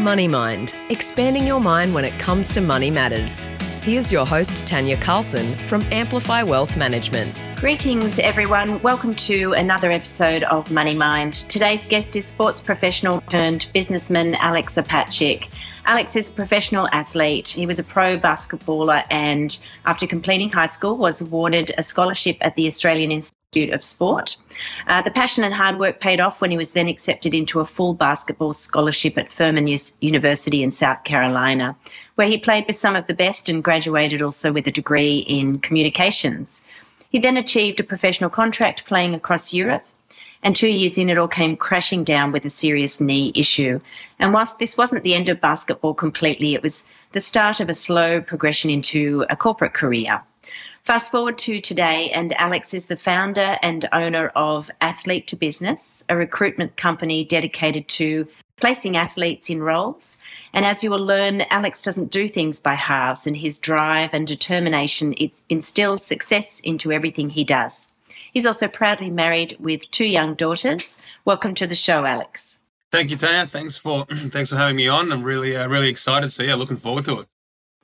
Money Mind, expanding your mind when it comes to money matters. Here's your host, Tanya Carlson from Amplify Wealth Management. Greetings, everyone. Welcome to another episode of Money Mind. Today's guest is sports professional turned businessman Alex Opatchik. Alex is a professional athlete. He was a pro basketballer and, after completing high school, was awarded a scholarship at the Australian Institute of Sport. Uh, the passion and hard work paid off when he was then accepted into a full basketball scholarship at Furman University in South Carolina, where he played with some of the best and graduated also with a degree in communications. He then achieved a professional contract playing across Europe and two years in, it all came crashing down with a serious knee issue. And whilst this wasn't the end of basketball completely, it was the start of a slow progression into a corporate career. Fast forward to today, and Alex is the founder and owner of Athlete to Business, a recruitment company dedicated to placing athletes in roles. And as you will learn, Alex doesn't do things by halves, and his drive and determination instills success into everything he does. He's also proudly married with two young daughters. Welcome to the show, Alex. Thank you, Tanya. Thanks for thanks for having me on. I'm really uh, really excited. So yeah, looking forward to it.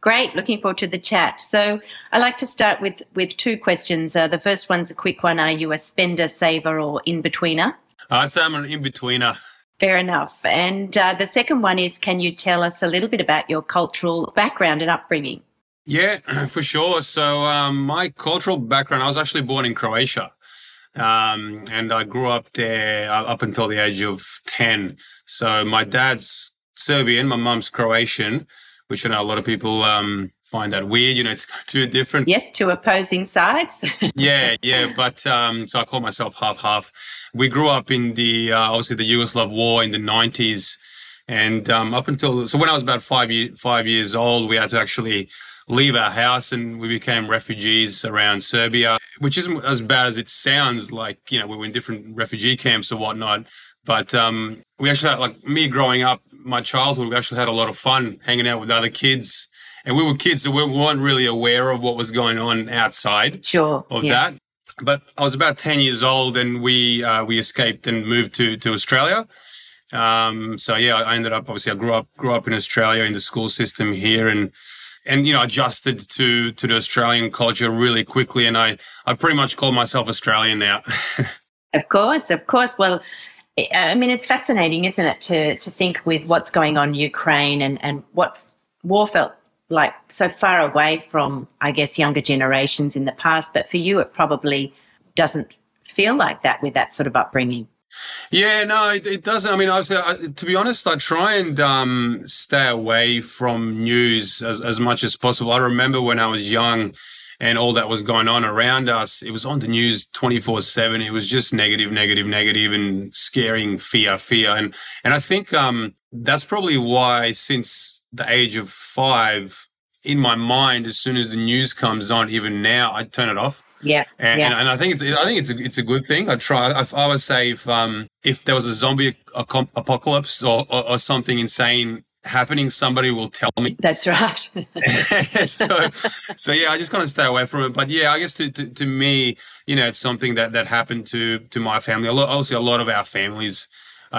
Great, looking forward to the chat. So I like to start with with two questions. Uh, the first one's a quick one: Are you a spender, saver, or in betweener? I'd say I'm an in betweener. Fair enough. And uh, the second one is: Can you tell us a little bit about your cultural background and upbringing? Yeah, for sure. So um, my cultural background: I was actually born in Croatia. Um, and I grew up there up until the age of 10. So my dad's Serbian, my mum's Croatian, which I know a lot of people um, find that weird. You know, it's two different. Yes, two opposing sides. yeah, yeah. But um, so I call myself half half. We grew up in the uh, obviously the Yugoslav war in the 90s. And um, up until so when I was about five year, five years old, we had to actually leave our house and we became refugees around Serbia, which isn't as bad as it sounds like, you know, we were in different refugee camps or whatnot. But um, we actually had, like me growing up, my childhood, we actually had a lot of fun hanging out with other kids. And we were kids, so we weren't really aware of what was going on outside sure, of yeah. that. But I was about 10 years old and we uh, we escaped and moved to, to Australia. Um, so yeah, I ended up obviously I grew up grew up in Australia in the school system here and and you know adjusted to to the Australian culture really quickly, and I I pretty much call myself Australian now. of course, of course. Well, I mean, it's fascinating, isn't it, to to think with what's going on in Ukraine and and what war felt like so far away from, I guess, younger generations in the past. But for you, it probably doesn't feel like that with that sort of upbringing. Yeah, no, it, it doesn't. I mean, I was, I, to be honest, I try and um, stay away from news as, as much as possible. I remember when I was young and all that was going on around us, it was on the news 24 7. It was just negative, negative, negative and scaring fear, fear. And, and I think um, that's probably why since the age of five, in my mind, as soon as the news comes on, even now, I turn it off. Yeah, and, yeah. and I think it's I think it's a, it's a good thing. I try. I, I would say if um if there was a zombie apocalypse or, or, or something insane happening, somebody will tell me. That's right. so, so yeah, I just kind of stay away from it. But yeah, I guess to, to, to, me, you know, it's something that, that happened to, to my family. A lot, obviously, a lot of our families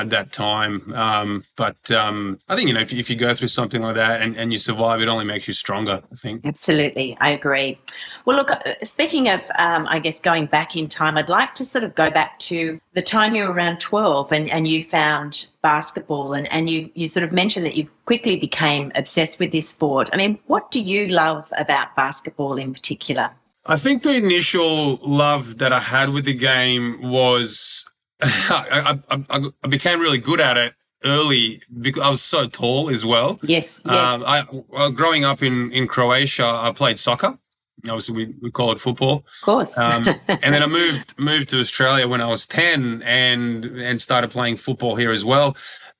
at that time. Um, but um, I think, you know, if, if you go through something like that and, and you survive, it only makes you stronger, I think. Absolutely. I agree. Well, look, uh, speaking of, um, I guess, going back in time, I'd like to sort of go back to the time you were around 12 and, and you found basketball and, and you, you sort of mentioned that you quickly became obsessed with this sport. I mean, what do you love about basketball in particular? I think the initial love that I had with the game was I, I, I, became really good at it early because I was so tall as well. Yes. yes. Um, I, well, growing up in, in Croatia, I played soccer. Obviously, we, we call it football. Of course. um, and then I moved moved to Australia when I was ten, and and started playing football here as well.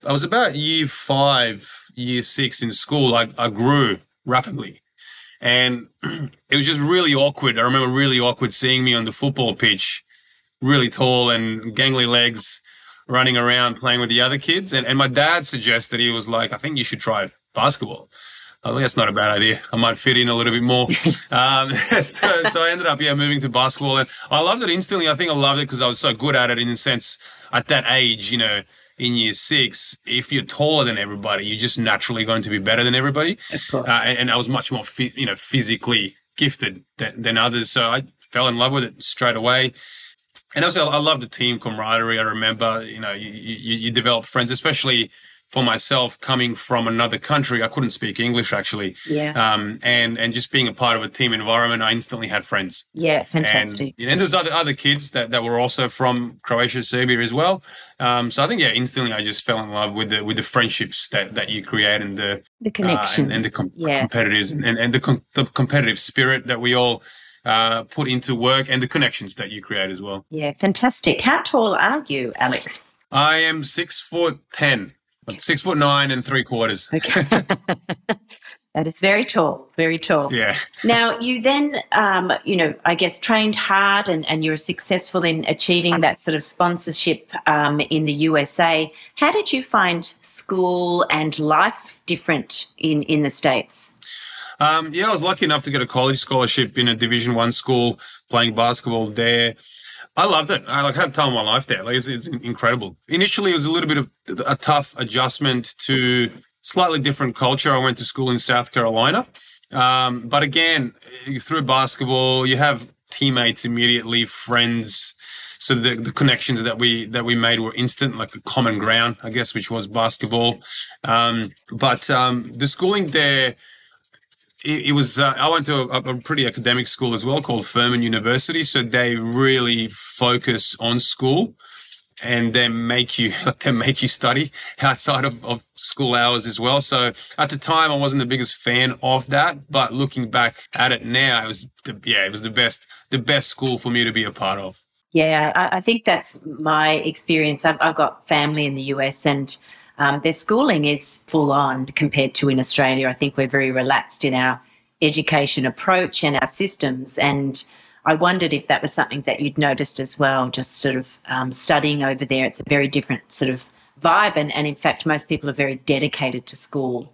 I was about year five, year six in school. I, I grew rapidly, and it was just really awkward. I remember really awkward seeing me on the football pitch really tall and gangly legs running around playing with the other kids. And, and my dad suggested he was like, I think you should try basketball. I think that's not a bad idea. I might fit in a little bit more. um, so, so I ended up, yeah, moving to basketball. And I loved it instantly. I think I loved it because I was so good at it in the sense at that age, you know, in year six, if you're taller than everybody, you're just naturally going to be better than everybody. Uh, and, and, I was much more, fi- you know, physically gifted than, than, others. So I fell in love with it straight away. And also, I love the team camaraderie. I remember, you know, you, you, you develop friends, especially for myself coming from another country. I couldn't speak English actually. Yeah. Um, and and just being a part of a team environment, I instantly had friends. Yeah, fantastic. And, and there's other other kids that, that were also from Croatia, Serbia as well. Um, so I think yeah, instantly I just fell in love with the with the friendships that, that you create and the the connection uh, and, and, the com- yeah. competitors and, and the com- the competitive spirit that we all. Uh, put into work and the connections that you create as well. Yeah, fantastic. How tall are you, Alex? I am six foot ten. Six foot nine and three quarters. Okay. that is very tall, very tall. Yeah. now, you then, um, you know, I guess trained hard and, and you were successful in achieving that sort of sponsorship um, in the USA. How did you find school and life different in, in the States? Um, yeah, I was lucky enough to get a college scholarship in a Division One school, playing basketball there. I loved it. I like had time of my life there. Like it's, it's incredible. Initially, it was a little bit of a tough adjustment to slightly different culture. I went to school in South Carolina, um, but again, through basketball, you have teammates immediately, friends. So the, the connections that we that we made were instant, like the common ground, I guess, which was basketball. Um, but um, the schooling there it, it was uh, I went to a, a, pretty academic school as well called Furman University, so they really focus on school and then make you they make you study outside of, of school hours as well. So at the time, I wasn't the biggest fan of that, but looking back at it now, it was the, yeah, it was the best the best school for me to be a part of. Yeah, I, I think that's my experience. I've, I've got family in the US and um, their schooling is full on compared to in Australia. I think we're very relaxed in our education approach and our systems. And I wondered if that was something that you'd noticed as well, just sort of um, studying over there. It's a very different sort of vibe and, and in fact most people are very dedicated to school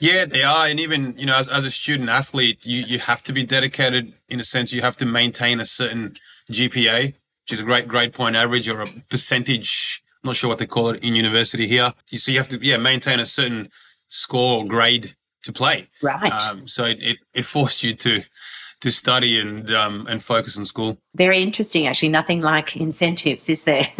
yeah they are and even you know as, as a student athlete you, you have to be dedicated in a sense you have to maintain a certain gpa which is a great grade point average or a percentage not sure what they call it in university here. So you have to, yeah, maintain a certain score or grade to play. Right. Um, so it, it, it, forced you to to study and um, and focus on school. Very interesting, actually. Nothing like incentives, is there?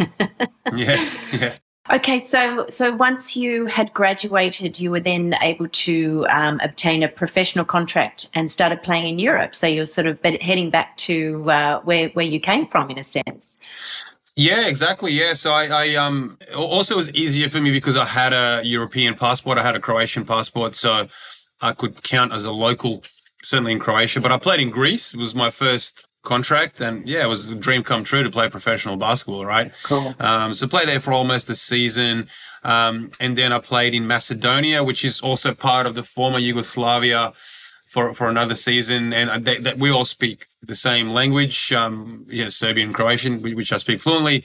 yeah, yeah. Okay, so so once you had graduated, you were then able to um, obtain a professional contract and started playing in Europe. So you're sort of heading back to uh, where where you came from, in a sense. Yeah, exactly. Yeah. So I, I um also it was easier for me because I had a European passport. I had a Croatian passport, so I could count as a local, certainly in Croatia. But I played in Greece. It was my first contract, and yeah, it was a dream come true to play professional basketball. Right. Cool. Um, so played there for almost a season, um, and then I played in Macedonia, which is also part of the former Yugoslavia for, for another season, and they, that we all speak the same language, um, yeah, Serbian, Croatian, which I speak fluently.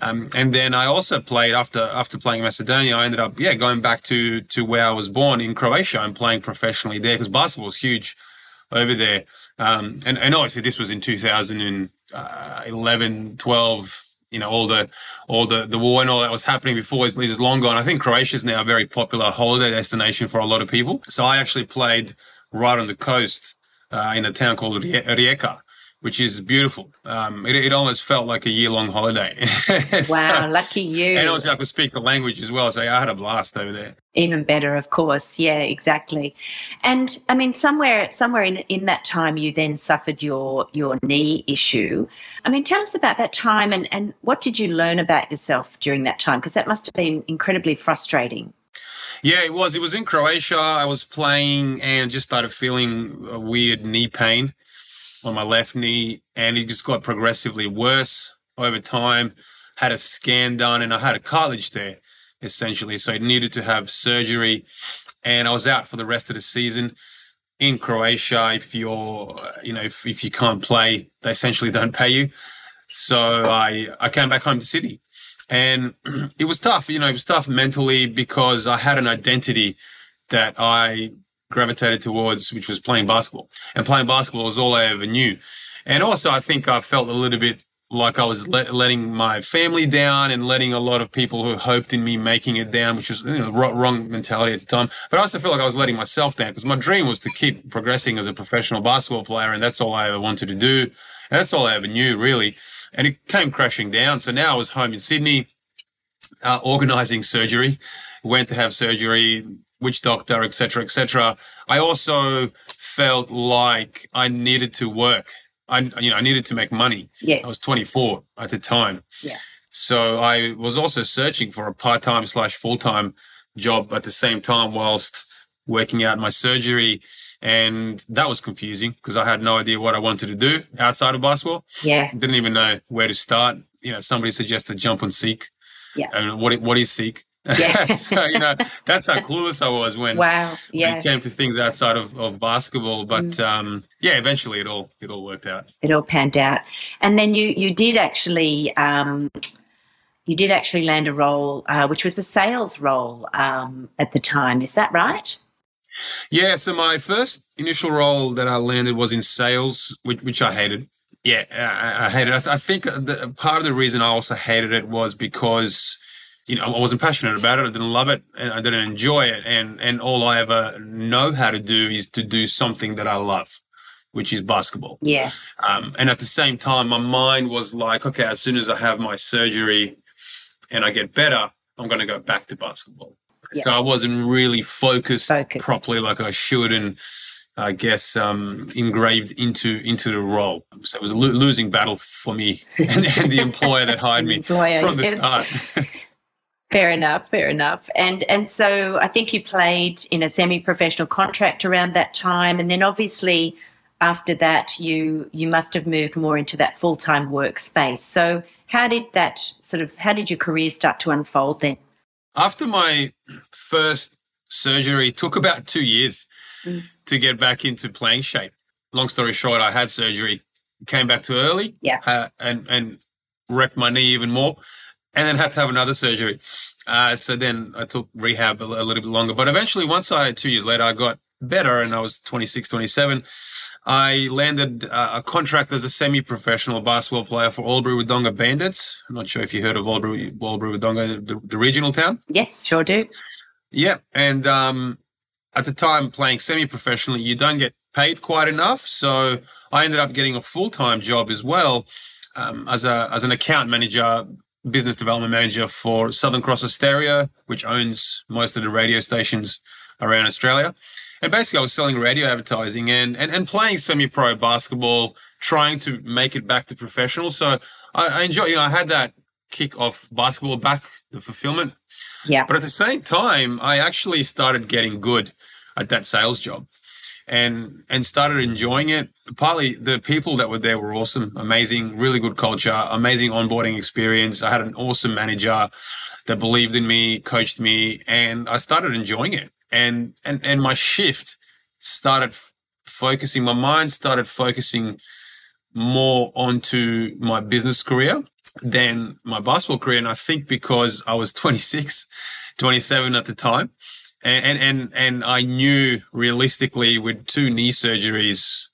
Um, and then I also played after after playing Macedonia. I ended up yeah going back to to where I was born in Croatia and playing professionally there because basketball is huge over there. Um, and and obviously this was in 2011, 12 you know all the all the the war and all that was happening before is, is long gone. I think Croatia is now a very popular holiday destination for a lot of people. So I actually played right on the coast uh, in a town called Rijeka, which is beautiful. Um, it, it, almost felt like a year long holiday. so, wow, lucky you. And also, I could speak the language as well. So I had a blast over there. Even better, of course. Yeah, exactly. And I mean, somewhere, somewhere in, in that time, you then suffered your your knee issue. I mean, tell us about that time and, and what did you learn about yourself during that time? Because that must have been incredibly frustrating. Yeah, it was. It was in Croatia. I was playing and just started feeling a weird knee pain on my left knee, and it just got progressively worse over time. Had a scan done, and I had a cartilage there, essentially. So it needed to have surgery, and I was out for the rest of the season. In Croatia, if you're, you know, if, if you can't play, they essentially don't pay you. So I I came back home to Sydney and it was tough. You know, it was tough mentally because I had an identity that I gravitated towards, which was playing basketball. And playing basketball was all I ever knew. And also, I think I felt a little bit like I was let, letting my family down and letting a lot of people who hoped in me making it down, which was you know, wrong mentality at the time. But I also felt like I was letting myself down because my dream was to keep progressing as a professional basketball player, and that's all I ever wanted to do. And that's all I ever knew, really. And it came crashing down. So now I was home in Sydney, uh, organizing surgery. Went to have surgery, which doctor, etc., etc. I also felt like I needed to work I you know I needed to make money. Yes. I was 24 at the time. Yeah. So I was also searching for a part-time slash full-time job at the same time whilst working out my surgery. And that was confusing because I had no idea what I wanted to do outside of basketball. Yeah. Didn't even know where to start. You know, somebody suggested jump on Seek. Yeah. And what what is Seek? Yeah. so, you know, that's how clueless I was when, wow. Yeah. when it came to things outside of, of basketball. But Mm. um, yeah, eventually it all it all worked out. it all panned out. And then you you did actually um, you did actually land a role, uh, which was a sales role um, at the time. Is that right? Yeah, so my first initial role that I landed was in sales, which, which I hated. Yeah, I, I hated. it. I, th- I think the, part of the reason I also hated it was because you know I wasn't passionate about it. I didn't love it, and I didn't enjoy it. And and all I ever know how to do is to do something that I love, which is basketball. Yeah. Um, and at the same time, my mind was like, okay, as soon as I have my surgery and I get better, I'm going to go back to basketball. Yeah. So I wasn't really focused, Focused. properly like I should, and I guess um, engraved into into the role. So it was a lo- losing battle for me and, and the employer that hired me Employer, from the start. Fair enough, fair enough. And and so I think you played in a semi-professional contract around that time, and then obviously after that you you must have moved more into that full-time workspace. So how did that sort of how did your career start to unfold then? After my first surgery, it took about two years Mm. to get back into playing shape. Long story short, I had surgery, came back too early, Yeah. uh, and and wrecked my knee even more, and then had to have another surgery. Uh, so then I took rehab a, a little bit longer, but eventually, once I two years later, I got better, and I was 26, 27. I landed uh, a contract as a semi-professional basketball player for Albury Wodonga Bandits. I'm not sure if you heard of Albury, Albury Wodonga, the, the regional town. Yes, sure do. Yeah, and um, at the time playing semi-professionally, you don't get paid quite enough. So I ended up getting a full-time job as well um, as a as an account manager, business development manager for Southern Cross Austereo, which owns most of the radio stations around Australia. And basically, I was selling radio advertising and and, and playing semi-pro basketball, trying to make it back to professional. So I, I enjoy, you know, I had that kick off basketball back, the fulfillment. Yeah. But at the same time, I actually started getting good at that sales job and and started enjoying it. Partly the people that were there were awesome, amazing, really good culture, amazing onboarding experience. I had an awesome manager that believed in me, coached me, and I started enjoying it. And and and my shift started f- focusing, my mind started focusing more onto my business career than my basketball career. And I think because I was 26, 27 at the time, and and and, and I knew realistically with two knee surgeries,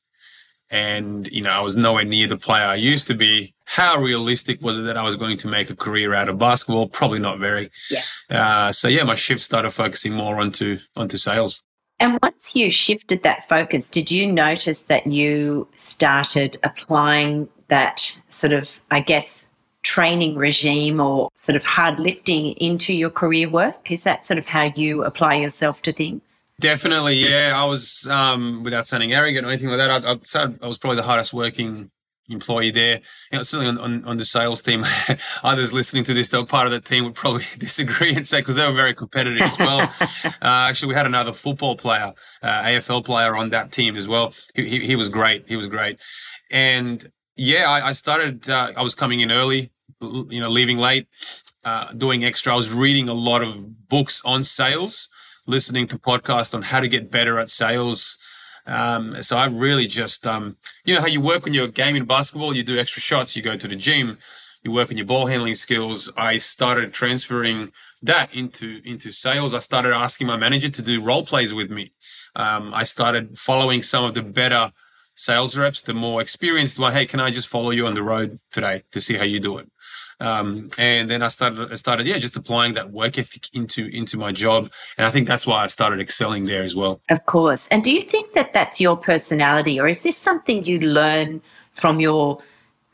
and you know I was nowhere near the player I used to be. How realistic was it that I was going to make a career out of basketball? Probably not very. Yeah. Uh, so yeah, my shift started focusing more onto onto sales. And once you shifted that focus, did you notice that you started applying that sort of, I guess, training regime or sort of hard lifting into your career work? Is that sort of how you apply yourself to things? Definitely, yeah. I was, um, without sounding arrogant or anything like that, I, I, I was probably the hardest working employee there. You know, certainly on, on, on the sales team. Others listening to this, they were part of that team, would probably disagree and say because they were very competitive as well. uh, actually, we had another football player, uh, AFL player on that team as well. He, he, he was great. He was great. And yeah, I, I started, uh, I was coming in early, you know, leaving late, uh, doing extra. I was reading a lot of books on sales, listening to podcasts on how to get better at sales. Um, so I really just, um, you know, how you work when you're gaming basketball, you do extra shots, you go to the gym. you work on your ball handling skills. I started transferring that into into sales. I started asking my manager to do role plays with me. Um, I started following some of the better sales reps, the more experienced one. Hey, can I just follow you on the road today to see how you do it? Um, and then I started, I started, yeah, just applying that work ethic into into my job, and I think that's why I started excelling there as well. Of course. And do you think that that's your personality, or is this something you learn from your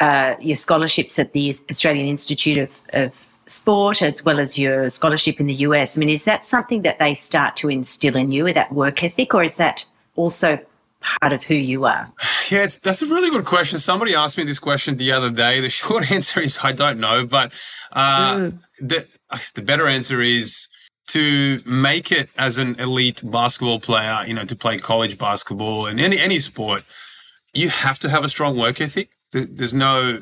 uh, your scholarships at the Australian Institute of, of Sport, as well as your scholarship in the US? I mean, is that something that they start to instill in you, that work ethic, or is that also part of who you are? Yeah, it's, that's a really good question. Somebody asked me this question the other day. The short answer is I don't know, but uh, mm. the, the better answer is to make it as an elite basketball player, you know, to play college basketball and any any sport, you have to have a strong work ethic. There's no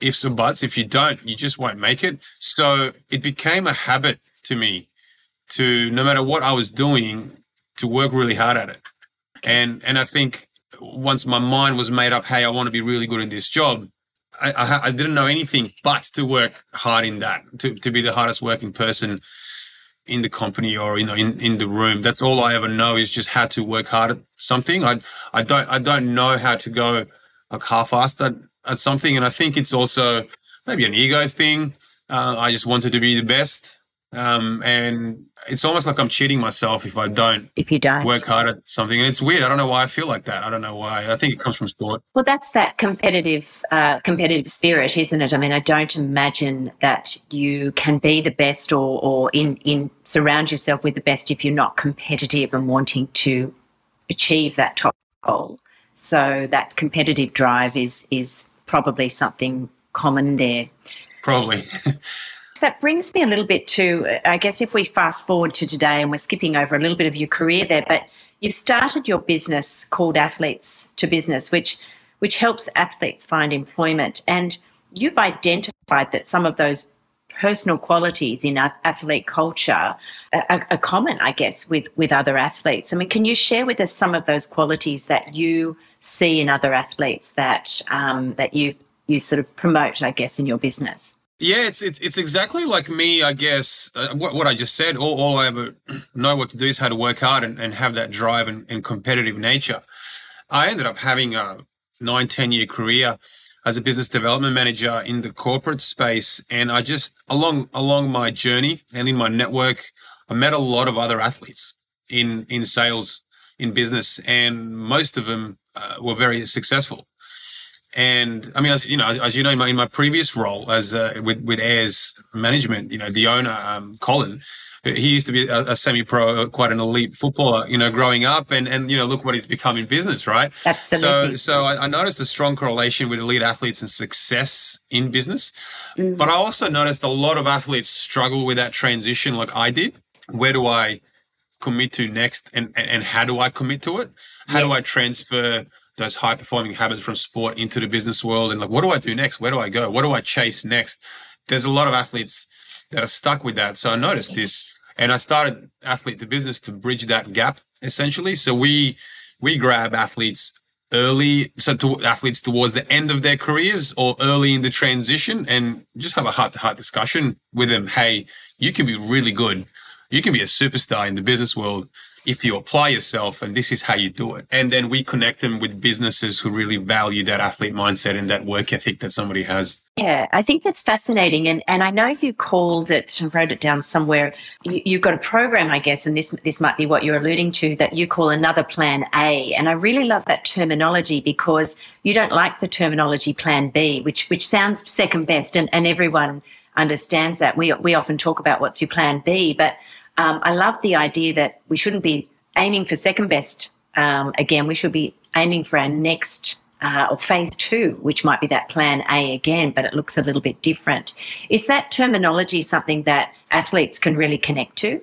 ifs or buts. If you don't, you just won't make it. So it became a habit to me to no matter what I was doing, to work really hard at it. And and I think once my mind was made up, hey, I want to be really good in this job. I, I, I didn't know anything but to work hard in that, to, to be the hardest working person in the company or you know in, in the room. That's all I ever know is just how to work hard at something. I I don't I don't know how to go like half-assed at, at something, and I think it's also maybe an ego thing. Uh, I just wanted to be the best, um, and it's almost like I'm cheating myself if I don't if you don't work hard at something. And it's weird. I don't know why I feel like that. I don't know why. I think it comes from sport. Well, that's that competitive uh, competitive spirit, isn't it? I mean, I don't imagine that you can be the best or or in in surround yourself with the best if you're not competitive and wanting to achieve that top goal. So that competitive drive is is probably something common there. Probably. that brings me a little bit to, I guess, if we fast forward to today and we're skipping over a little bit of your career there, but you've started your business called Athletes to Business, which which helps athletes find employment. And you've identified that some of those personal qualities in athlete culture are, are, common, I guess, with with other athletes. I mean, can you share with us some of those qualities that you see in other athletes that um, that you you sort of promote, I guess, in your business? Yeah, it's it's it's exactly like me, I guess. Uh, what, what I just said. All, all I ever know what to do is how to work hard and, and have that drive and, and competitive nature. I ended up having a nine, 10 year career as a business development manager in the corporate space. And I just, along, along my journey and in my network, I met a lot of other athletes in, in sales, in business, and most of them uh, were very successful. And I mean, as you know, as, as you know, in my, in my, previous role as uh, with with Ayres Management, you know, the owner um, Colin, he used to be a, a, semi-pro, quite an elite footballer, you know, growing up, and and you know, look what he's become in business, right? Absolutely. So so I, I noticed a strong correlation with elite athletes and success in business, mm-hmm. but I also noticed a lot of athletes struggle with that transition, like I did. Where do I commit to next, and and, and how do I commit to it? How yes. do I transfer those high performing habits from sport into the business world and like what do I do next? Where do I go? What do I chase next? There's a lot of athletes that are stuck with that. So I noticed this and I started athlete to business to bridge that gap essentially. So we we grab athletes early so to athletes towards the end of their careers or early in the transition and just have a heart to heart discussion with them. Hey, you can be really good. You can be a superstar in the business world if you apply yourself and this is how you do it. And then we connect them with businesses who really value that athlete mindset and that work ethic that somebody has. Yeah, I think that's fascinating. And and I know you called it and wrote it down somewhere. You, have got a program, I guess, and this this might be what you're alluding to, that you call another plan A. And I really love that terminology because you don't like the terminology plan B, which which sounds second best and, and everyone understands that. We we often talk about what's your plan B, but um, I love the idea that we shouldn't be aiming for second best. Um, again, we should be aiming for our next uh, or phase two, which might be that plan A again, but it looks a little bit different. Is that terminology something that athletes can really connect to?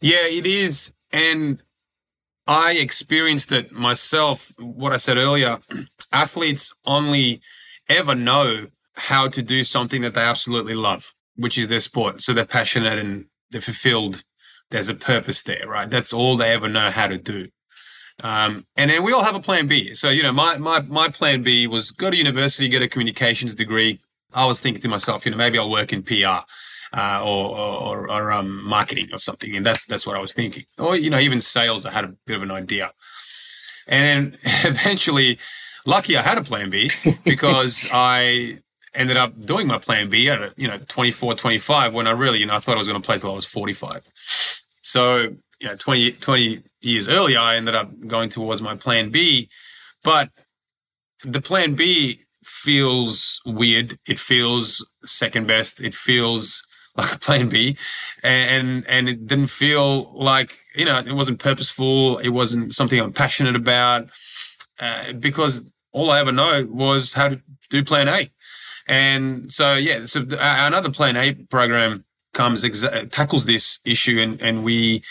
Yeah, it is. And I experienced it myself. What I said earlier athletes only ever know how to do something that they absolutely love, which is their sport. So they're passionate and they're fulfilled there's a purpose there, right? That's all they ever know how to do. Um, and then we all have a plan B. So, you know, my, my, my plan B was go to university, get a communications degree, I was thinking to myself, you know, maybe I'll work in PR. Uh, or, or, or um, marketing or something, and that's that's what I was thinking. Or you know, even sales. I had a bit of an idea, and eventually, lucky I had a plan B because I ended up doing my plan B at you know 24, 25 when I really you know I thought I was going to play till I was 45. So you know 20, 20 years earlier, I ended up going towards my plan B, but the plan B feels weird. It feels second best. It feels like a plan B, and and it didn't feel like you know it wasn't purposeful. It wasn't something I'm passionate about uh, because all I ever know was how to do plan A, and so yeah, so another plan A program comes exa- tackles this issue, and and we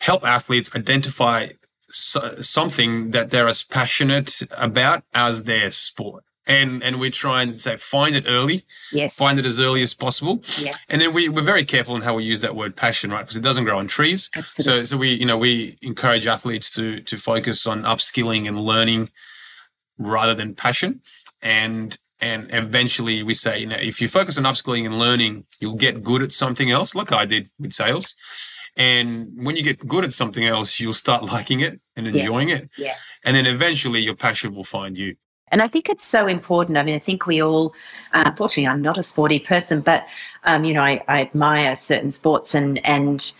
help athletes identify something that they're as passionate about as their sport. And and we try and say find it early. Yes. Find it as early as possible. Yeah. and then we, we're very careful in how we use that word passion right? Because it doesn't grow on trees. Absolutely. so so we you know we encourage athletes to to focus on upskilling and learning rather than passion. And and eventually we say you know if you focus on upskilling and learning you'll get good at something else like i did with sales and when you get good at something else you'll start liking it and enjoying yeah. it yeah and then eventually your passion will find you and I think it's so important. I mean, I think we all, uh, unfortunately, I'm not a sporty person, but um, you know, I, I, admire certain sports, and and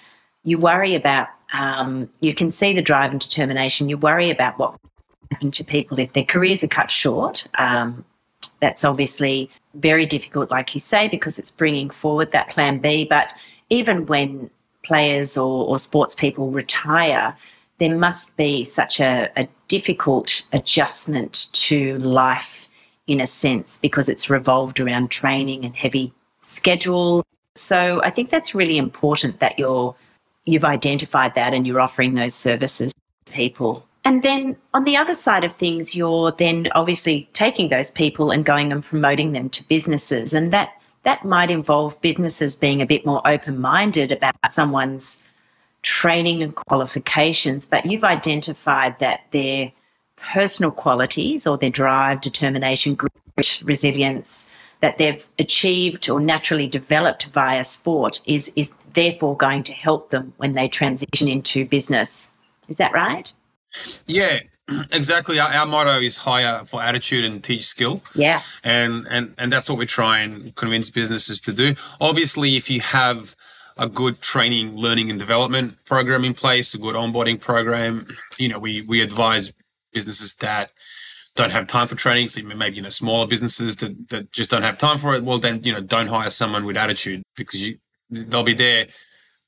you worry about. Um, you can see the drive and determination. You worry about what happen to people if their careers are cut short. Um, that's obviously very difficult, like you say, because it's bringing forward that plan B. But even when players or, or sports people retire, there must be such a, a difficult adjustment to life in a sense because it's revolved around training and heavy schedule. So I think that's really important that you're you've identified that and you're offering those services to people. And then on the other side of things, you're then obviously taking those people and going and promoting them to businesses. And that that might involve businesses being a bit more open-minded about someone's training and qualifications, but you've identified that their personal qualities or their drive, determination, grit, resilience that they've achieved or naturally developed via sport is is therefore going to help them when they transition into business. Is that right? Yeah, exactly. Our, our, motto is hire for attitude and teach skill. Yeah. And and and that's what we try and convince businesses to do. Obviously, if you have a good training, learning, and development program in place, a good onboarding program. You know, we we advise businesses that don't have time for training, so maybe you know smaller businesses that, that just don't have time for it. Well, then you know don't hire someone with attitude because you they'll be there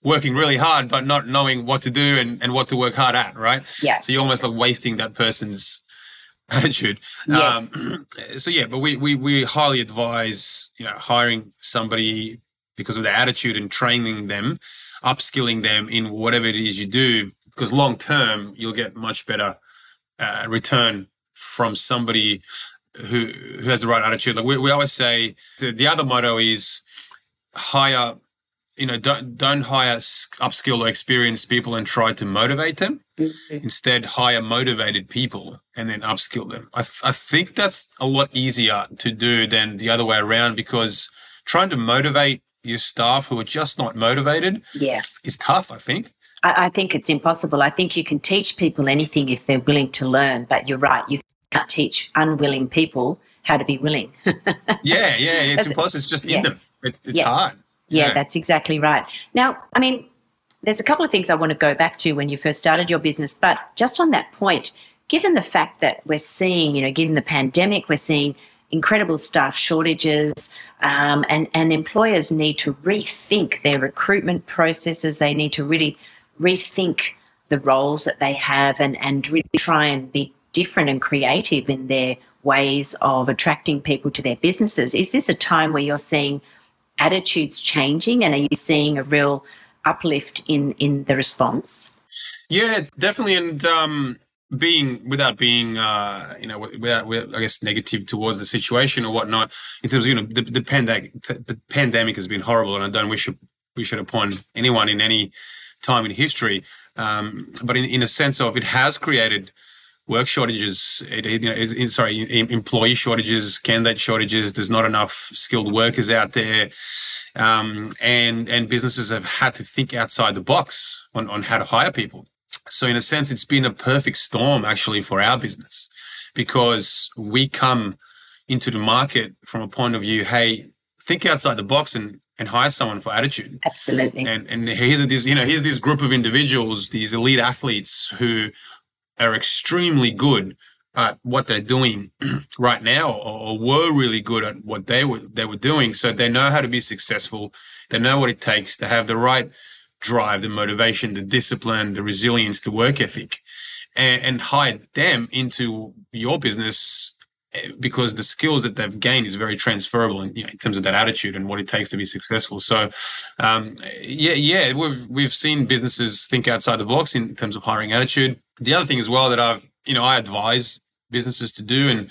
working really hard but not knowing what to do and, and what to work hard at, right? Yeah. So you're almost like wasting that person's attitude. Yes. Um, so yeah, but we, we we highly advise you know hiring somebody because of their attitude and training them, upskilling them in whatever it is you do. Because long term, you'll get much better uh, return from somebody who who has the right attitude. Like we, we always say, the other motto is hire. You know, don't don't hire upskilled or experienced people and try to motivate them. Mm-hmm. Instead, hire motivated people and then upskill them. I, th- I think that's a lot easier to do than the other way around because trying to motivate your staff who are just not motivated yeah. is tough, I think. I, I think it's impossible. I think you can teach people anything if they're willing to learn, but you're right, you can't teach unwilling people how to be willing. yeah, yeah, it's impossible. It's just yeah. in them. It, it's yeah. hard. Yeah, yeah, that's exactly right. Now, I mean, there's a couple of things I want to go back to when you first started your business, but just on that point, given the fact that we're seeing, you know, given the pandemic, we're seeing incredible staff shortages, um, and, and employers need to rethink their recruitment processes. They need to really rethink the roles that they have and, and really try and be different and creative in their ways of attracting people to their businesses. Is this a time where you're seeing attitudes changing and are you seeing a real uplift in, in the response? Yeah, definitely. And um, being without being uh, you know without, without, I guess negative towards the situation or whatnot in terms of you know the, the pandemic the pandemic has been horrible and I don't wish it, wish it upon anyone in any time in history um, but in, in a sense of it has created work shortages, it, it, you know, is, sorry, employee shortages, candidate shortages. There's not enough skilled workers out there, um, and and businesses have had to think outside the box on on how to hire people. So in a sense, it's been a perfect storm actually for our business because we come into the market from a point of view, hey, think outside the box and and hire someone for attitude. Absolutely. And and here's this, you know, here's this group of individuals, these elite athletes who are extremely good at what they're doing right now or, were really good at what they were they were doing. So they know how to be successful. They know what it takes to have the right drive, the motivation, the discipline, the resilience, the work ethic, and, and hire them into your business because the skills that they've gained is very transferable in, you know, in terms of that attitude and what it takes to be successful. So, um, yeah, yeah, we've we've seen businesses think outside the box in terms of hiring attitude the other thing as well that I've, you know, I advise businesses to do and,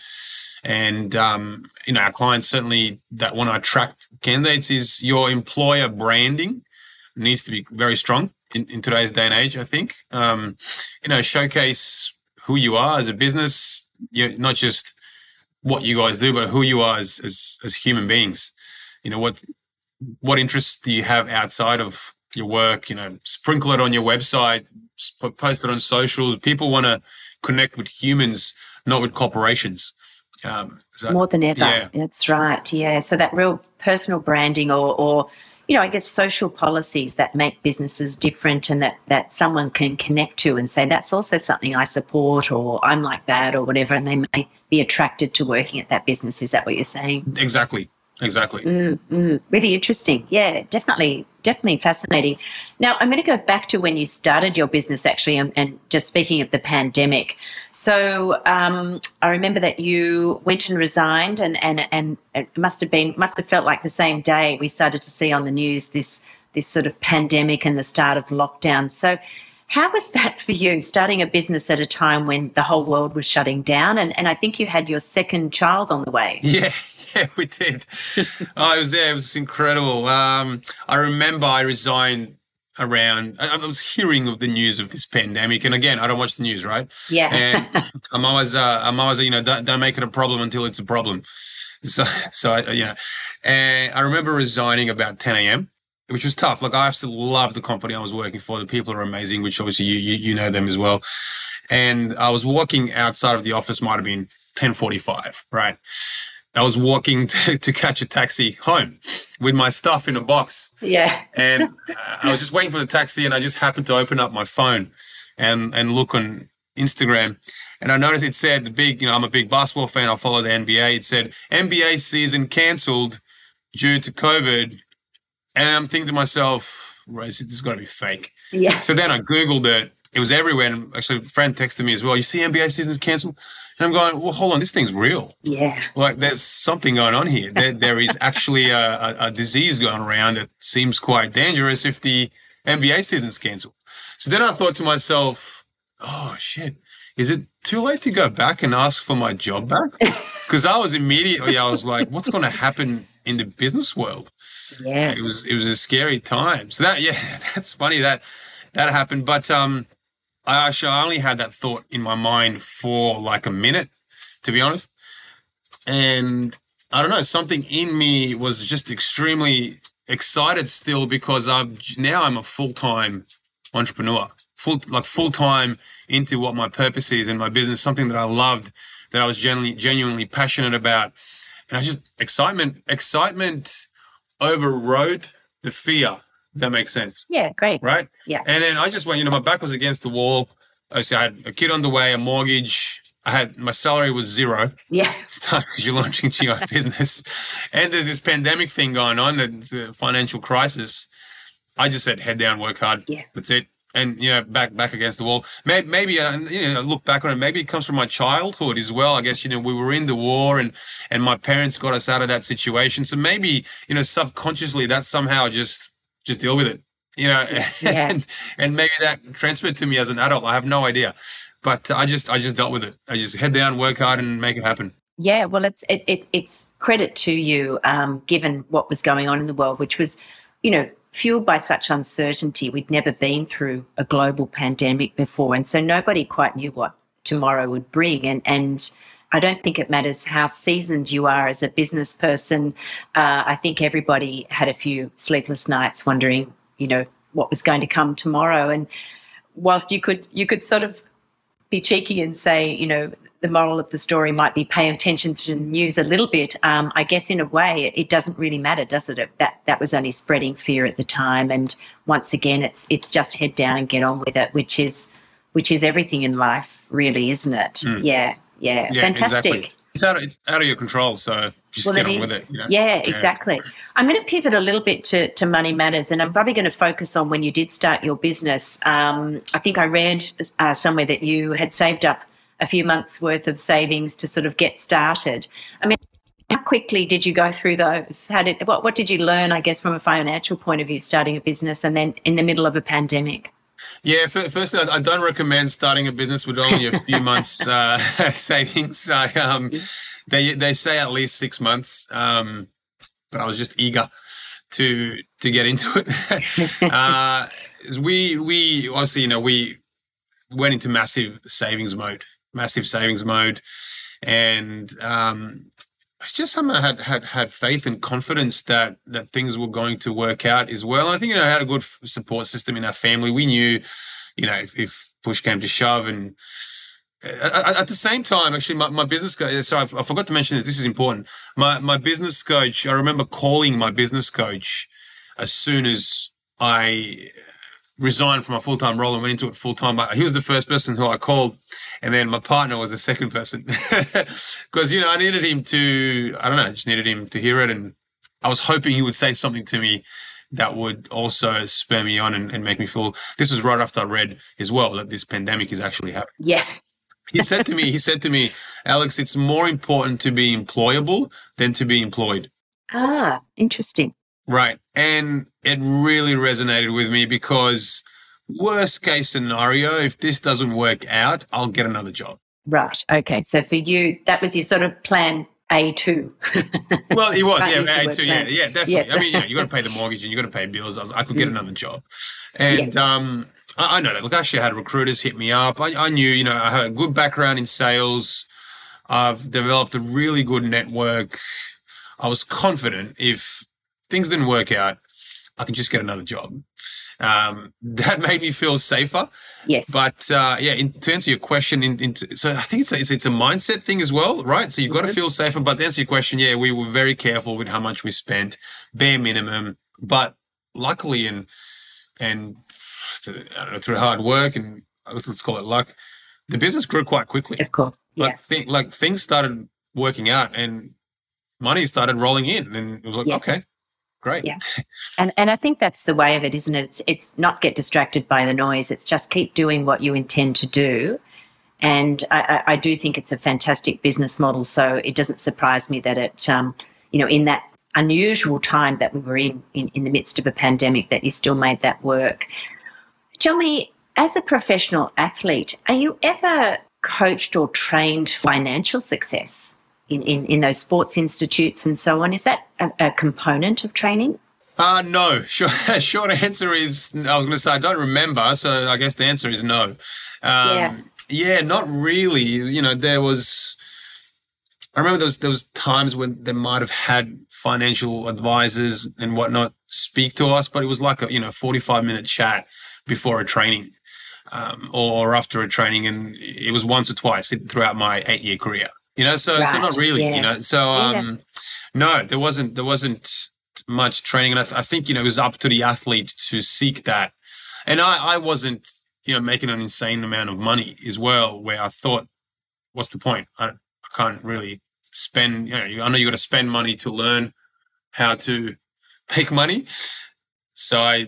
and, um, you know, our clients certainly that want to attract candidates is your employer branding needs to be very strong in, in today's day and age, I think. Um, you know, showcase who you are as a business, You're not just what you guys do, but who you are as, as, as human beings. You know, what, what interests do you have outside of your work? You know, sprinkle it on your website, post it on socials. People want to connect with humans, not with corporations. Um, so, More than ever. Yeah. That's right. Yeah. So that real personal branding or, or, you know, I guess social policies that make businesses different and that, that someone can connect to and say, that's also something I support or I'm like that or whatever. And they may be attracted to working at that business. Is that what you're saying? Exactly. Exactly. Mm, mm, really interesting. Yeah, definitely, definitely fascinating. Now, I'm going to go back to when you started your business, actually, and, and just speaking of the pandemic. So um, I remember that you went and resigned, and and and it must have been must have felt like the same day we started to see on the news this this sort of pandemic and the start of lockdown. So. How was that for you, starting a business at a time when the whole world was shutting down? And, and I think you had your second child on the way. Yeah, yeah, we did. oh, it was yeah, it was incredible. Um, I remember I resigned around. I, I, was hearing of the news of this pandemic, and again, I don't watch the news, right? Yeah. And I'm always, uh, I'm always, you know, don't, don't make it a problem until it's a problem. So, so I, you know, and I remember resigning about 10 a.m. Which was tough. Like I absolutely love the company I was working for. The people are amazing, which obviously you, you, you know them as well. And I was walking outside of the office, might have been 10:45, right? I was walking to, to catch a taxi home with my stuff in a box. Yeah. and I was just waiting for the taxi and I just happened to open up my phone and, and look on Instagram. And I noticed it said the big, you know, I'm a big basketball fan. I follow the NBA. It said NBA season cancelled due to COVID. And I'm thinking to myself, this has got to be fake. Yeah. So then I Googled it. It was everywhere. And actually, a friend texted me as well. You see NBA season's cancelled? And I'm going, well, hold on, this thing's real. Yeah. Like there's something going on here. There, there is actually a, a, a, disease going around that seems quite dangerous if the NBA season's cancelled. So then I thought to myself, oh, shit, is it too late to go back and ask for my job back? Because I was immediately, I was like, what's going to happen in the business world? Yeah. It was, it was a scary time. So that, yeah, that's funny that that happened. But, um, I actually I only had that thought in my mind for like a minute, to be honest. And I don't know, something in me was just extremely excited still because I'm now I'm a full time entrepreneur, full like full time into what my purpose is in my business, something that I loved, that I was genuinely genuinely passionate about, and I just excitement excitement overrode the fear that makes sense. Yeah, great. Right? Yeah. And then I just went, you know, my back was against the wall. Obviously, I had a kid on the way, a mortgage. I had my salary was zero. Yeah. Because you're launching to your business. And there's this pandemic thing going on, it's a financial crisis. I just said, head down, work hard. Yeah. That's it. And you know, back back against the wall. Maybe, maybe uh, you know, look back on it. Maybe it comes from my childhood as well. I guess you know we were in the war, and and my parents got us out of that situation. So maybe you know subconsciously that somehow just just deal with it you know yeah. and, and maybe that transferred to me as an adult. I have no idea. But i just i just dealt with it. I just head down work hard and make it happen. Yeah well it's it, it it's credit to you um, given what was going on in the world which was you know fueled by such uncertainty we'd never been through a global pandemic before. And so nobody quite knew what tomorrow would bring. And, and I don't think it matters how seasoned you are as a business person. Uh, I think everybody had a few sleepless nights wondering, you know, what was going to come tomorrow. And whilst you could you could sort of be cheeky and say, you know, the moral of the story might be paying attention to the news a little bit. Um, I guess in a way, it, it, doesn't really matter, does it? That that was only spreading fear at the time. And once again, it's it's just head down and get on with it, which is which is everything in life, really, isn't it? Mm. Yeah, yeah, yeah, fantastic. Exactly. It's out, of, it's out of your control, so just well, get on with it. You know? yeah, yeah, exactly. I'm going to pivot a little bit to, to money matters, and I'm probably going to focus on when you did start your business. Um, I think I read uh, somewhere that you had saved up a few months worth of savings to sort of get started. I mean, how quickly did you go through those? How did what, what did you learn? I guess from a financial point of view, starting a business, and then in the middle of a pandemic. Yeah, firstly, I don't recommend starting a business with only a few months uh, savings. I, um, they they say at least six months, um, but I was just eager to to get into it. uh, we we obviously you know we went into massive savings mode, massive savings mode, and um, it's just something I had had had faith and confidence that that things were going to work out as well. And I think you know I had a good support system in our family. We knew, you know, if, if push came to shove, and uh, at, the same time, actually, my, my business coach. Sorry, I forgot to mention this. This is important. My my business coach. I remember calling my business coach as soon as I resigned from a full time role and went into it full time. But he was the first person who I called, and then my partner was the second person because you know I needed him to. I don't know, I just needed him to hear it, and I was hoping he would say something to me that would also spur me on and, and make me feel. This was right after I read as well that this pandemic is actually happening. Yeah. he said to me, he said to me, Alex, it's more important to be employable than to be employed. Ah, interesting. Right. And it really resonated with me because worst case scenario, if this doesn't work out, I'll get another job. Right. Okay. So for you, that was your sort of plan A2. well, it was. yeah, A2. Yeah, yeah, definitely. Yeah. I mean, you, know, you got to pay the mortgage and you got to pay bills. I, was, I could get mm. another job. And, yeah. um, I, I know that. Look, I actually had recruiters hit me up. I, I knew, you know, I had a good background in sales. I've developed a really good network. I was confident if things didn't work out, I can just get another job. Um, that made me feel safer. Yes. But uh, yeah, in, to answer your question, in, in, so I think it's a, it's, it's a mindset thing as well, right? So you've got to mm-hmm. feel safer. But to answer your question, yeah, we were very careful with how much we spent, bare minimum. But luckily, and and know, through hard work and let's call it luck, the business grew quite quickly. Of course. Yeah. Like, th- like things started working out and money started rolling in, and it was like, yes. okay, Great. Yeah. And and I think that's the way of it, isn't it? It's it's not get distracted by the noise. It's just keep doing what you intend to do. And I, I do think it's a fantastic business model. So it doesn't surprise me that it, um, you know, in that unusual time that we were in, in, in the midst of a pandemic, that you still made that work. Tell me, as a professional athlete, are you ever coached or trained financial success? In, in, in those sports institutes and so on. Is that a, a component of training? Uh, no. Short, short answer is I was going to say I don't remember, so I guess the answer is no. Um, yeah. yeah, not really. You know, there was. I remember there was there was times when they might have had financial advisors and whatnot speak to us, but it was like a you know forty five minute chat before a training, um, or after a training, and it was once or twice throughout my eight year career you know so right. so not really yeah. you know so um yeah. no there wasn't there wasn't much training and I, th- I, think you know it was up to the athlete to seek that and i i wasn't you know making an insane amount of money as well where i thought what's the point i, I can't really spend you know i know you got to spend money to learn how to make money so i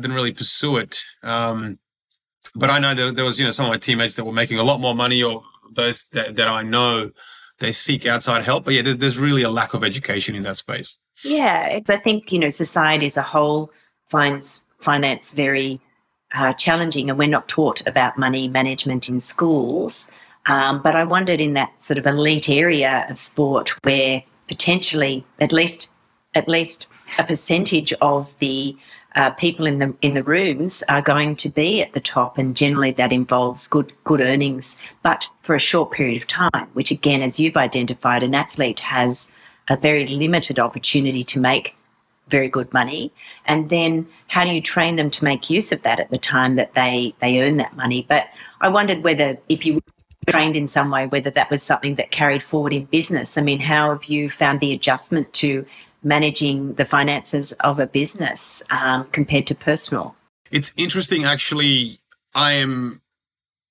didn't really pursue it um but i know there, there was you know some of my teammates that were making a lot more money or those that, that I know, they seek outside help. But yeah, there's, there's really a lack of education in that space. Yeah, it's, I think, you know, society as a whole finds finance very uh, challenging and we're not taught about money management in schools. Um, but I wondered in that sort of elite area of sport where potentially at least at least a percentage of the uh, people in the in the rooms are going to be at the top, and generally that involves good good earnings, but for a short period of time. Which again, as you've identified, an athlete has a very limited opportunity to make very good money, and then how do you train them to make use of that at the time that they they earn that money? But I wondered whether if you trained in some way, whether that was something that carried forward in business. I mean, how have you found the adjustment to managing the finances of a business um, compared to personal? It's interesting, actually. I am,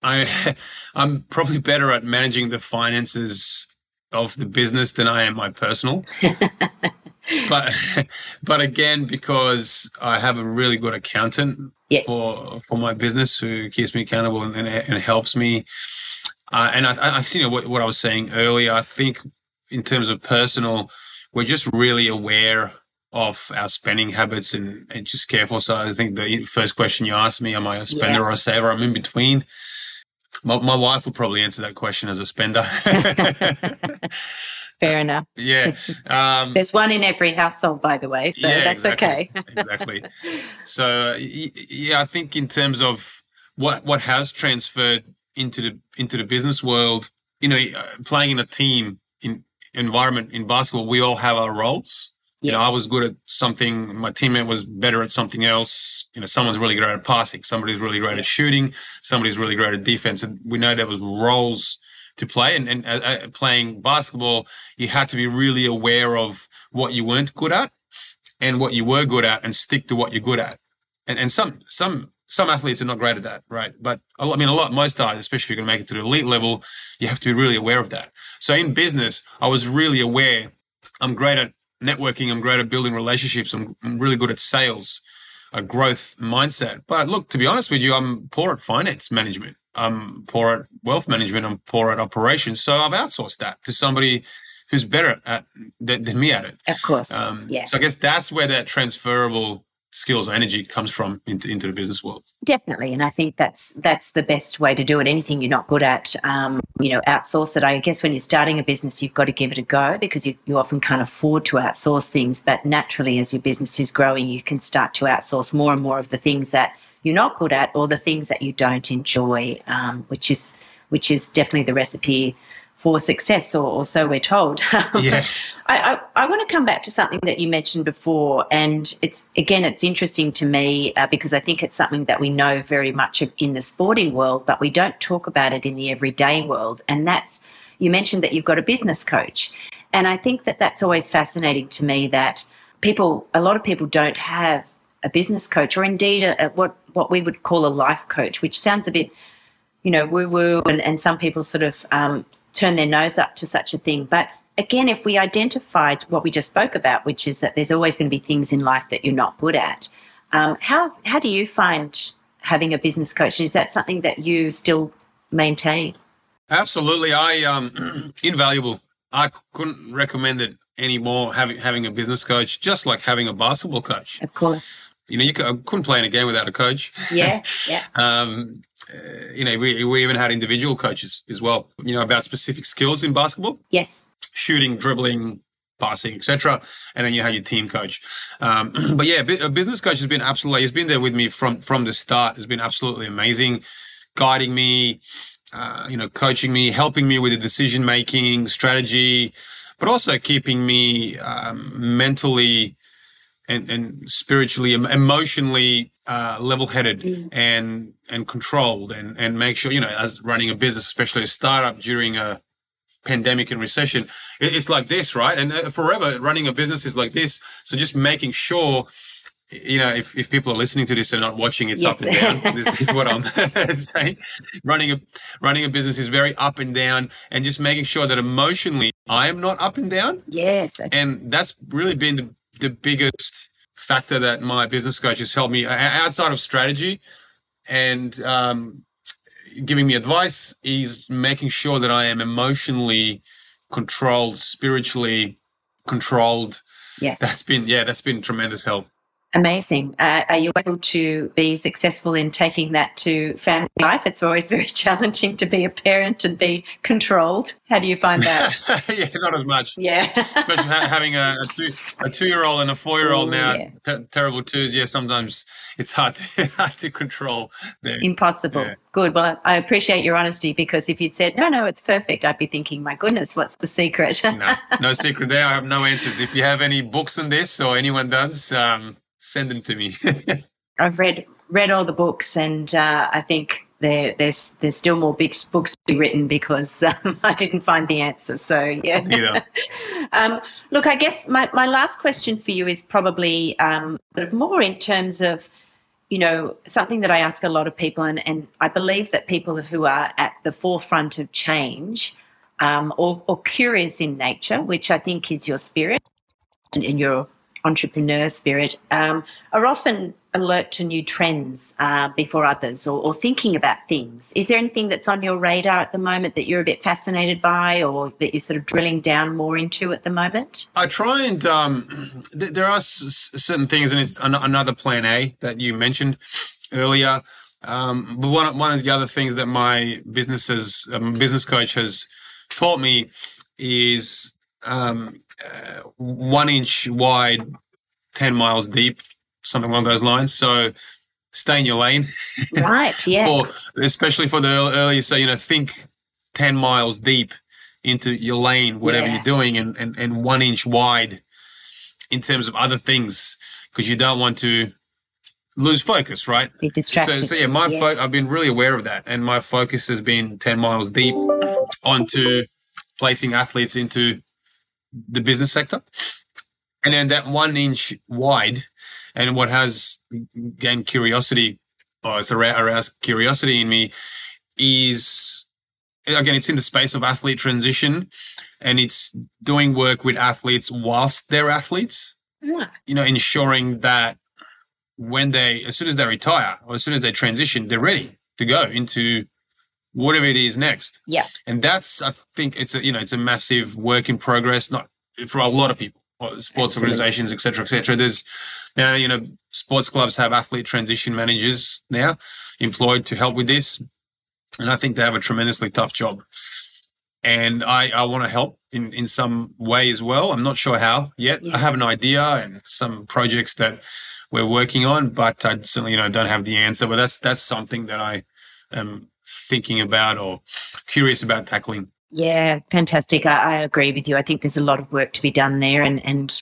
I, I'm probably better at managing the finances of the business than I am my personal. but, but again, because I have a really good accountant yes. for for my business who keeps me accountable and, and, and helps me. Uh, and I, I, you know what, what I was saying earlier. I think in terms of personal, we're just really aware of our spending habits and, and just careful. So I think the first question you asked me, am I a spender yeah. or a saver? I'm in between. My, my wife would probably answer that question as a spender. Fair enough. Yeah. Um, There's one in every household, by the way, so yeah, that's exactly, okay. exactly. So yeah, I think in terms of what what has transferred into the into the business world, you know, uh, playing in a team environment in basketball, we all have our roles. Yeah. You know, I was good at something, my teammate was better at something else. You know, someone's really great at passing, somebody's really great yeah. at shooting, somebody's really great at defense. And we know there was roles to play. And, and uh, uh, playing basketball, you had to be really aware of what you weren't good at and what you were good at and stick to what you're good at. And, and some, some some athletes are not great at that, right? But I mean, a lot, most are, especially if you're going to make it to the elite level, you have to be really aware of that. So in business, I was really aware I'm great at networking, I'm great at building relationships, I'm, I'm really good at sales, a growth mindset. But look, to be honest with you, I'm poor at finance management. I'm poor at wealth management. I'm poor at operations. So I've outsourced that to somebody who's better at than, than me at it. Of course. Um, yeah. So I guess that's where that transferable skills or energy comes from into, into the business world. Definitely and i think that's that's the best way to do it. Anything you're not good at um, you know outsource it. I guess when you're starting a business you've got to give it a go because you, you often can't afford to outsource things but naturally as your business is growing you can start to outsource more and more of the things that you're not good at or the things that you don't enjoy um, which is which is definitely the recipe for success, or, or so we're told. yeah. I, I, I, want to come back to something that you mentioned before, and it's again, it's interesting to me uh, because I think it's something that we know very much in the sporting world, but we don't talk about it in the everyday world. And that's you mentioned that you've got a business coach, and I think that that's always fascinating to me that people, a lot of people, don't have a business coach, or indeed a, a, what what we would call a life coach, which sounds a bit you know, woo woo, and, and some people sort of um, turn their nose up to such a thing. But again, if we identified what we just spoke about, which is that there's always going to be things in life that you're not good at, um, how how do you find having a business coach? Is that something that you still maintain? Absolutely, I um invaluable. I couldn't recommend it anymore. Having having a business coach, just like having a basketball coach. Of course. You know, you couldn't play in a game without a coach. Yeah, yeah. um, uh, you know, we, we even had individual coaches as well, you know, about specific skills in basketball. Yes. Shooting, dribbling, passing, etc. And then you have your team coach. Um, but yeah, a business coach has been absolutely, he's been there with me from, from the start. Has been absolutely amazing, guiding me, uh, you know, coaching me, helping me with the decision making strategy, but also keeping me um, mentally and, and spiritually, emotionally uh, level-headed mm. and and controlled, and and make sure you know as running a business, especially a startup during a pandemic and recession, it, it's like this, right? And uh, forever running a business is like this. So just making sure you know, if, if people are listening to this and not watching, it's yes. up and down. this is what I'm saying. Running a running a business is very up and down, and just making sure that emotionally I am not up and down. Yes, and that's really been the the biggest factor that my business coach has helped me outside of strategy and um, giving me advice is making sure that I am emotionally controlled, spiritually controlled. Yes. That's been, yeah, that's been tremendous help. Amazing. Uh, are you able to be successful in taking that to family life? It's always very challenging to be a parent and be controlled. How do you find that? yeah, not as much. Yeah. Especially ha- having a, a two a two year old and a four year old now, yeah. T- terrible twos. Yeah, sometimes it's hard to hard to control. Them. Impossible. Yeah. Good. Well, I appreciate your honesty because if you'd said no, no, it's perfect, I'd be thinking, my goodness, what's the secret? no, no secret there. I have no answers. If you have any books on this or anyone does, um, send them to me. I've read read all the books, and uh, I think there, there's there's still more big books to be written because um, I didn't find the answer. So yeah. yeah. um, look, I guess my, my last question for you is probably um, more in terms of you know something that I ask a lot of people, and, and I believe that people who are at the forefront of change um, or, or curious in nature, which I think is your spirit and, and your entrepreneur spirit um, are often alert to new trends uh, before others or, or, thinking about things. Is there anything that's on your radar at the moment that you're a bit fascinated by or that you're sort of drilling down more into at the moment? I try and um, th- there are s- certain things, and it's an- another plan A that you mentioned earlier. Um, but one, one of the other things that my businesses um, business coach has taught me is um, uh, one inch wide, 10 miles deep, something along those lines. So stay in your lane. Right. Yeah. especially for the earlier, so, you know, think 10 miles deep into your lane, whatever yeah. you're doing, and, and, and one inch wide in terms of other things, because you don't want to lose focus, right? Be distracted. So, so yeah, my yeah. Fo- I've been really aware of that, and my focus has been ten miles deep onto placing athletes into the business sector. And then that one inch wide, and what has gained curiosity, or it's aroused curiosity in me, is again, it's in the space of athlete transition and it's doing work with athletes whilst they're athletes. Yeah. You know, ensuring that when they, as soon as they retire or as soon as they transition, they're ready to go into whatever it is next. Yeah. And that's, I think it's a, you know, it's a massive work in progress, not for a lot of people, uh, sports Absolutely. organizations, et cetera, et cetera. There's now, you know, sports clubs have athlete transition managers now employed to help with this. And I think they have a tremendously tough job. And I, I want to help in, in some way as well. I'm not sure how yet. Yeah. I have an idea and some projects that we're working on, but I certainly, you know, don't have the answer. But that's that's something that I am thinking about or curious about tackling? Yeah, fantastic. I, I agree with you. I think there's a lot of work to be done there and, and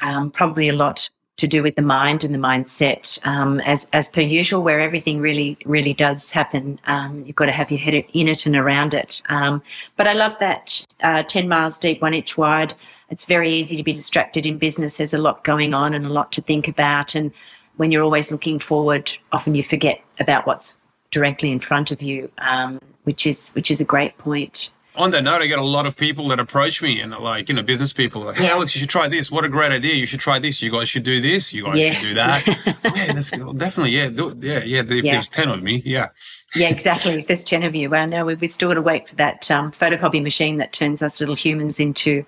um, probably a lot to do with the mind and the mindset. Um, as as per usual, where everything really really does happen, um, you've got to have your head in it and around it. Um, but I love that uh, ten miles deep, one inch wide. It's very easy to be distracted in business. There's a lot going on and a lot to think about, and when you're always looking forward, often you forget about what's directly in front of you, um, which is which is a great point. On that note, I get a lot of people that approach me and like, you know, business people like, hey, Alex, you should try this. What a great idea. You should try this. You guys should do this. You guys should do that. yeah, that's definitely. Yeah. Yeah. Yeah. If yeah. there's 10 of me. Yeah. yeah, exactly. If there's 10 of you, well, no, we've still got to wait for that um, photocopy machine that turns us little humans into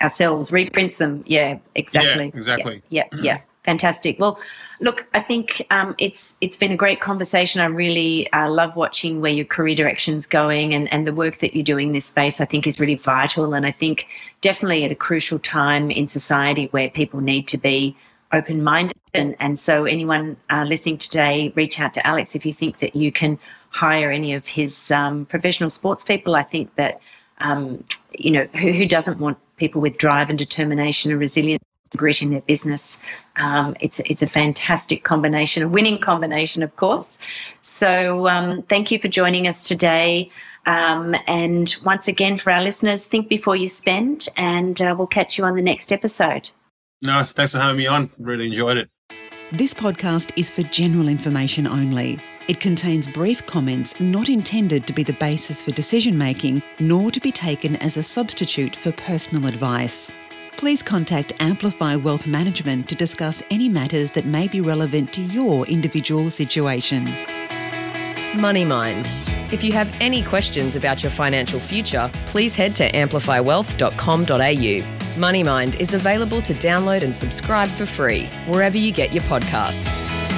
ourselves, reprints them. Yeah, exactly. Yeah, exactly. Yeah, yeah, yeah. Fantastic. Well, look, I think um, it's it's been a great conversation. I really uh, love watching where your career direction's going, and and the work that you're doing in this space. I think is really vital, and I think definitely at a crucial time in society where people need to be open minded. And and so anyone uh, listening today, reach out to Alex if you think that you can hire any of his um, professional sports people. I think that um, you know who, who doesn't want people with drive and determination and resilience grit in their business. Um, it's it's a fantastic combination, a winning combination, of course. So um, thank you for joining us today. Um, and once again, for our listeners, think before you spend, and uh, we'll catch you on the next episode. Nice. Thanks for having me on. Really enjoyed it. This podcast is for general information only. It contains brief comments not intended to be the basis for decision making, nor to be taken as a substitute for personal advice please contact Amplify Wealth Management to discuss any matters that may be relevant to your individual situation. Money Mind. If you have any questions about your financial future, please head to amplifywealth.com.au. Money Mind is available to download and subscribe for free wherever you get your podcasts.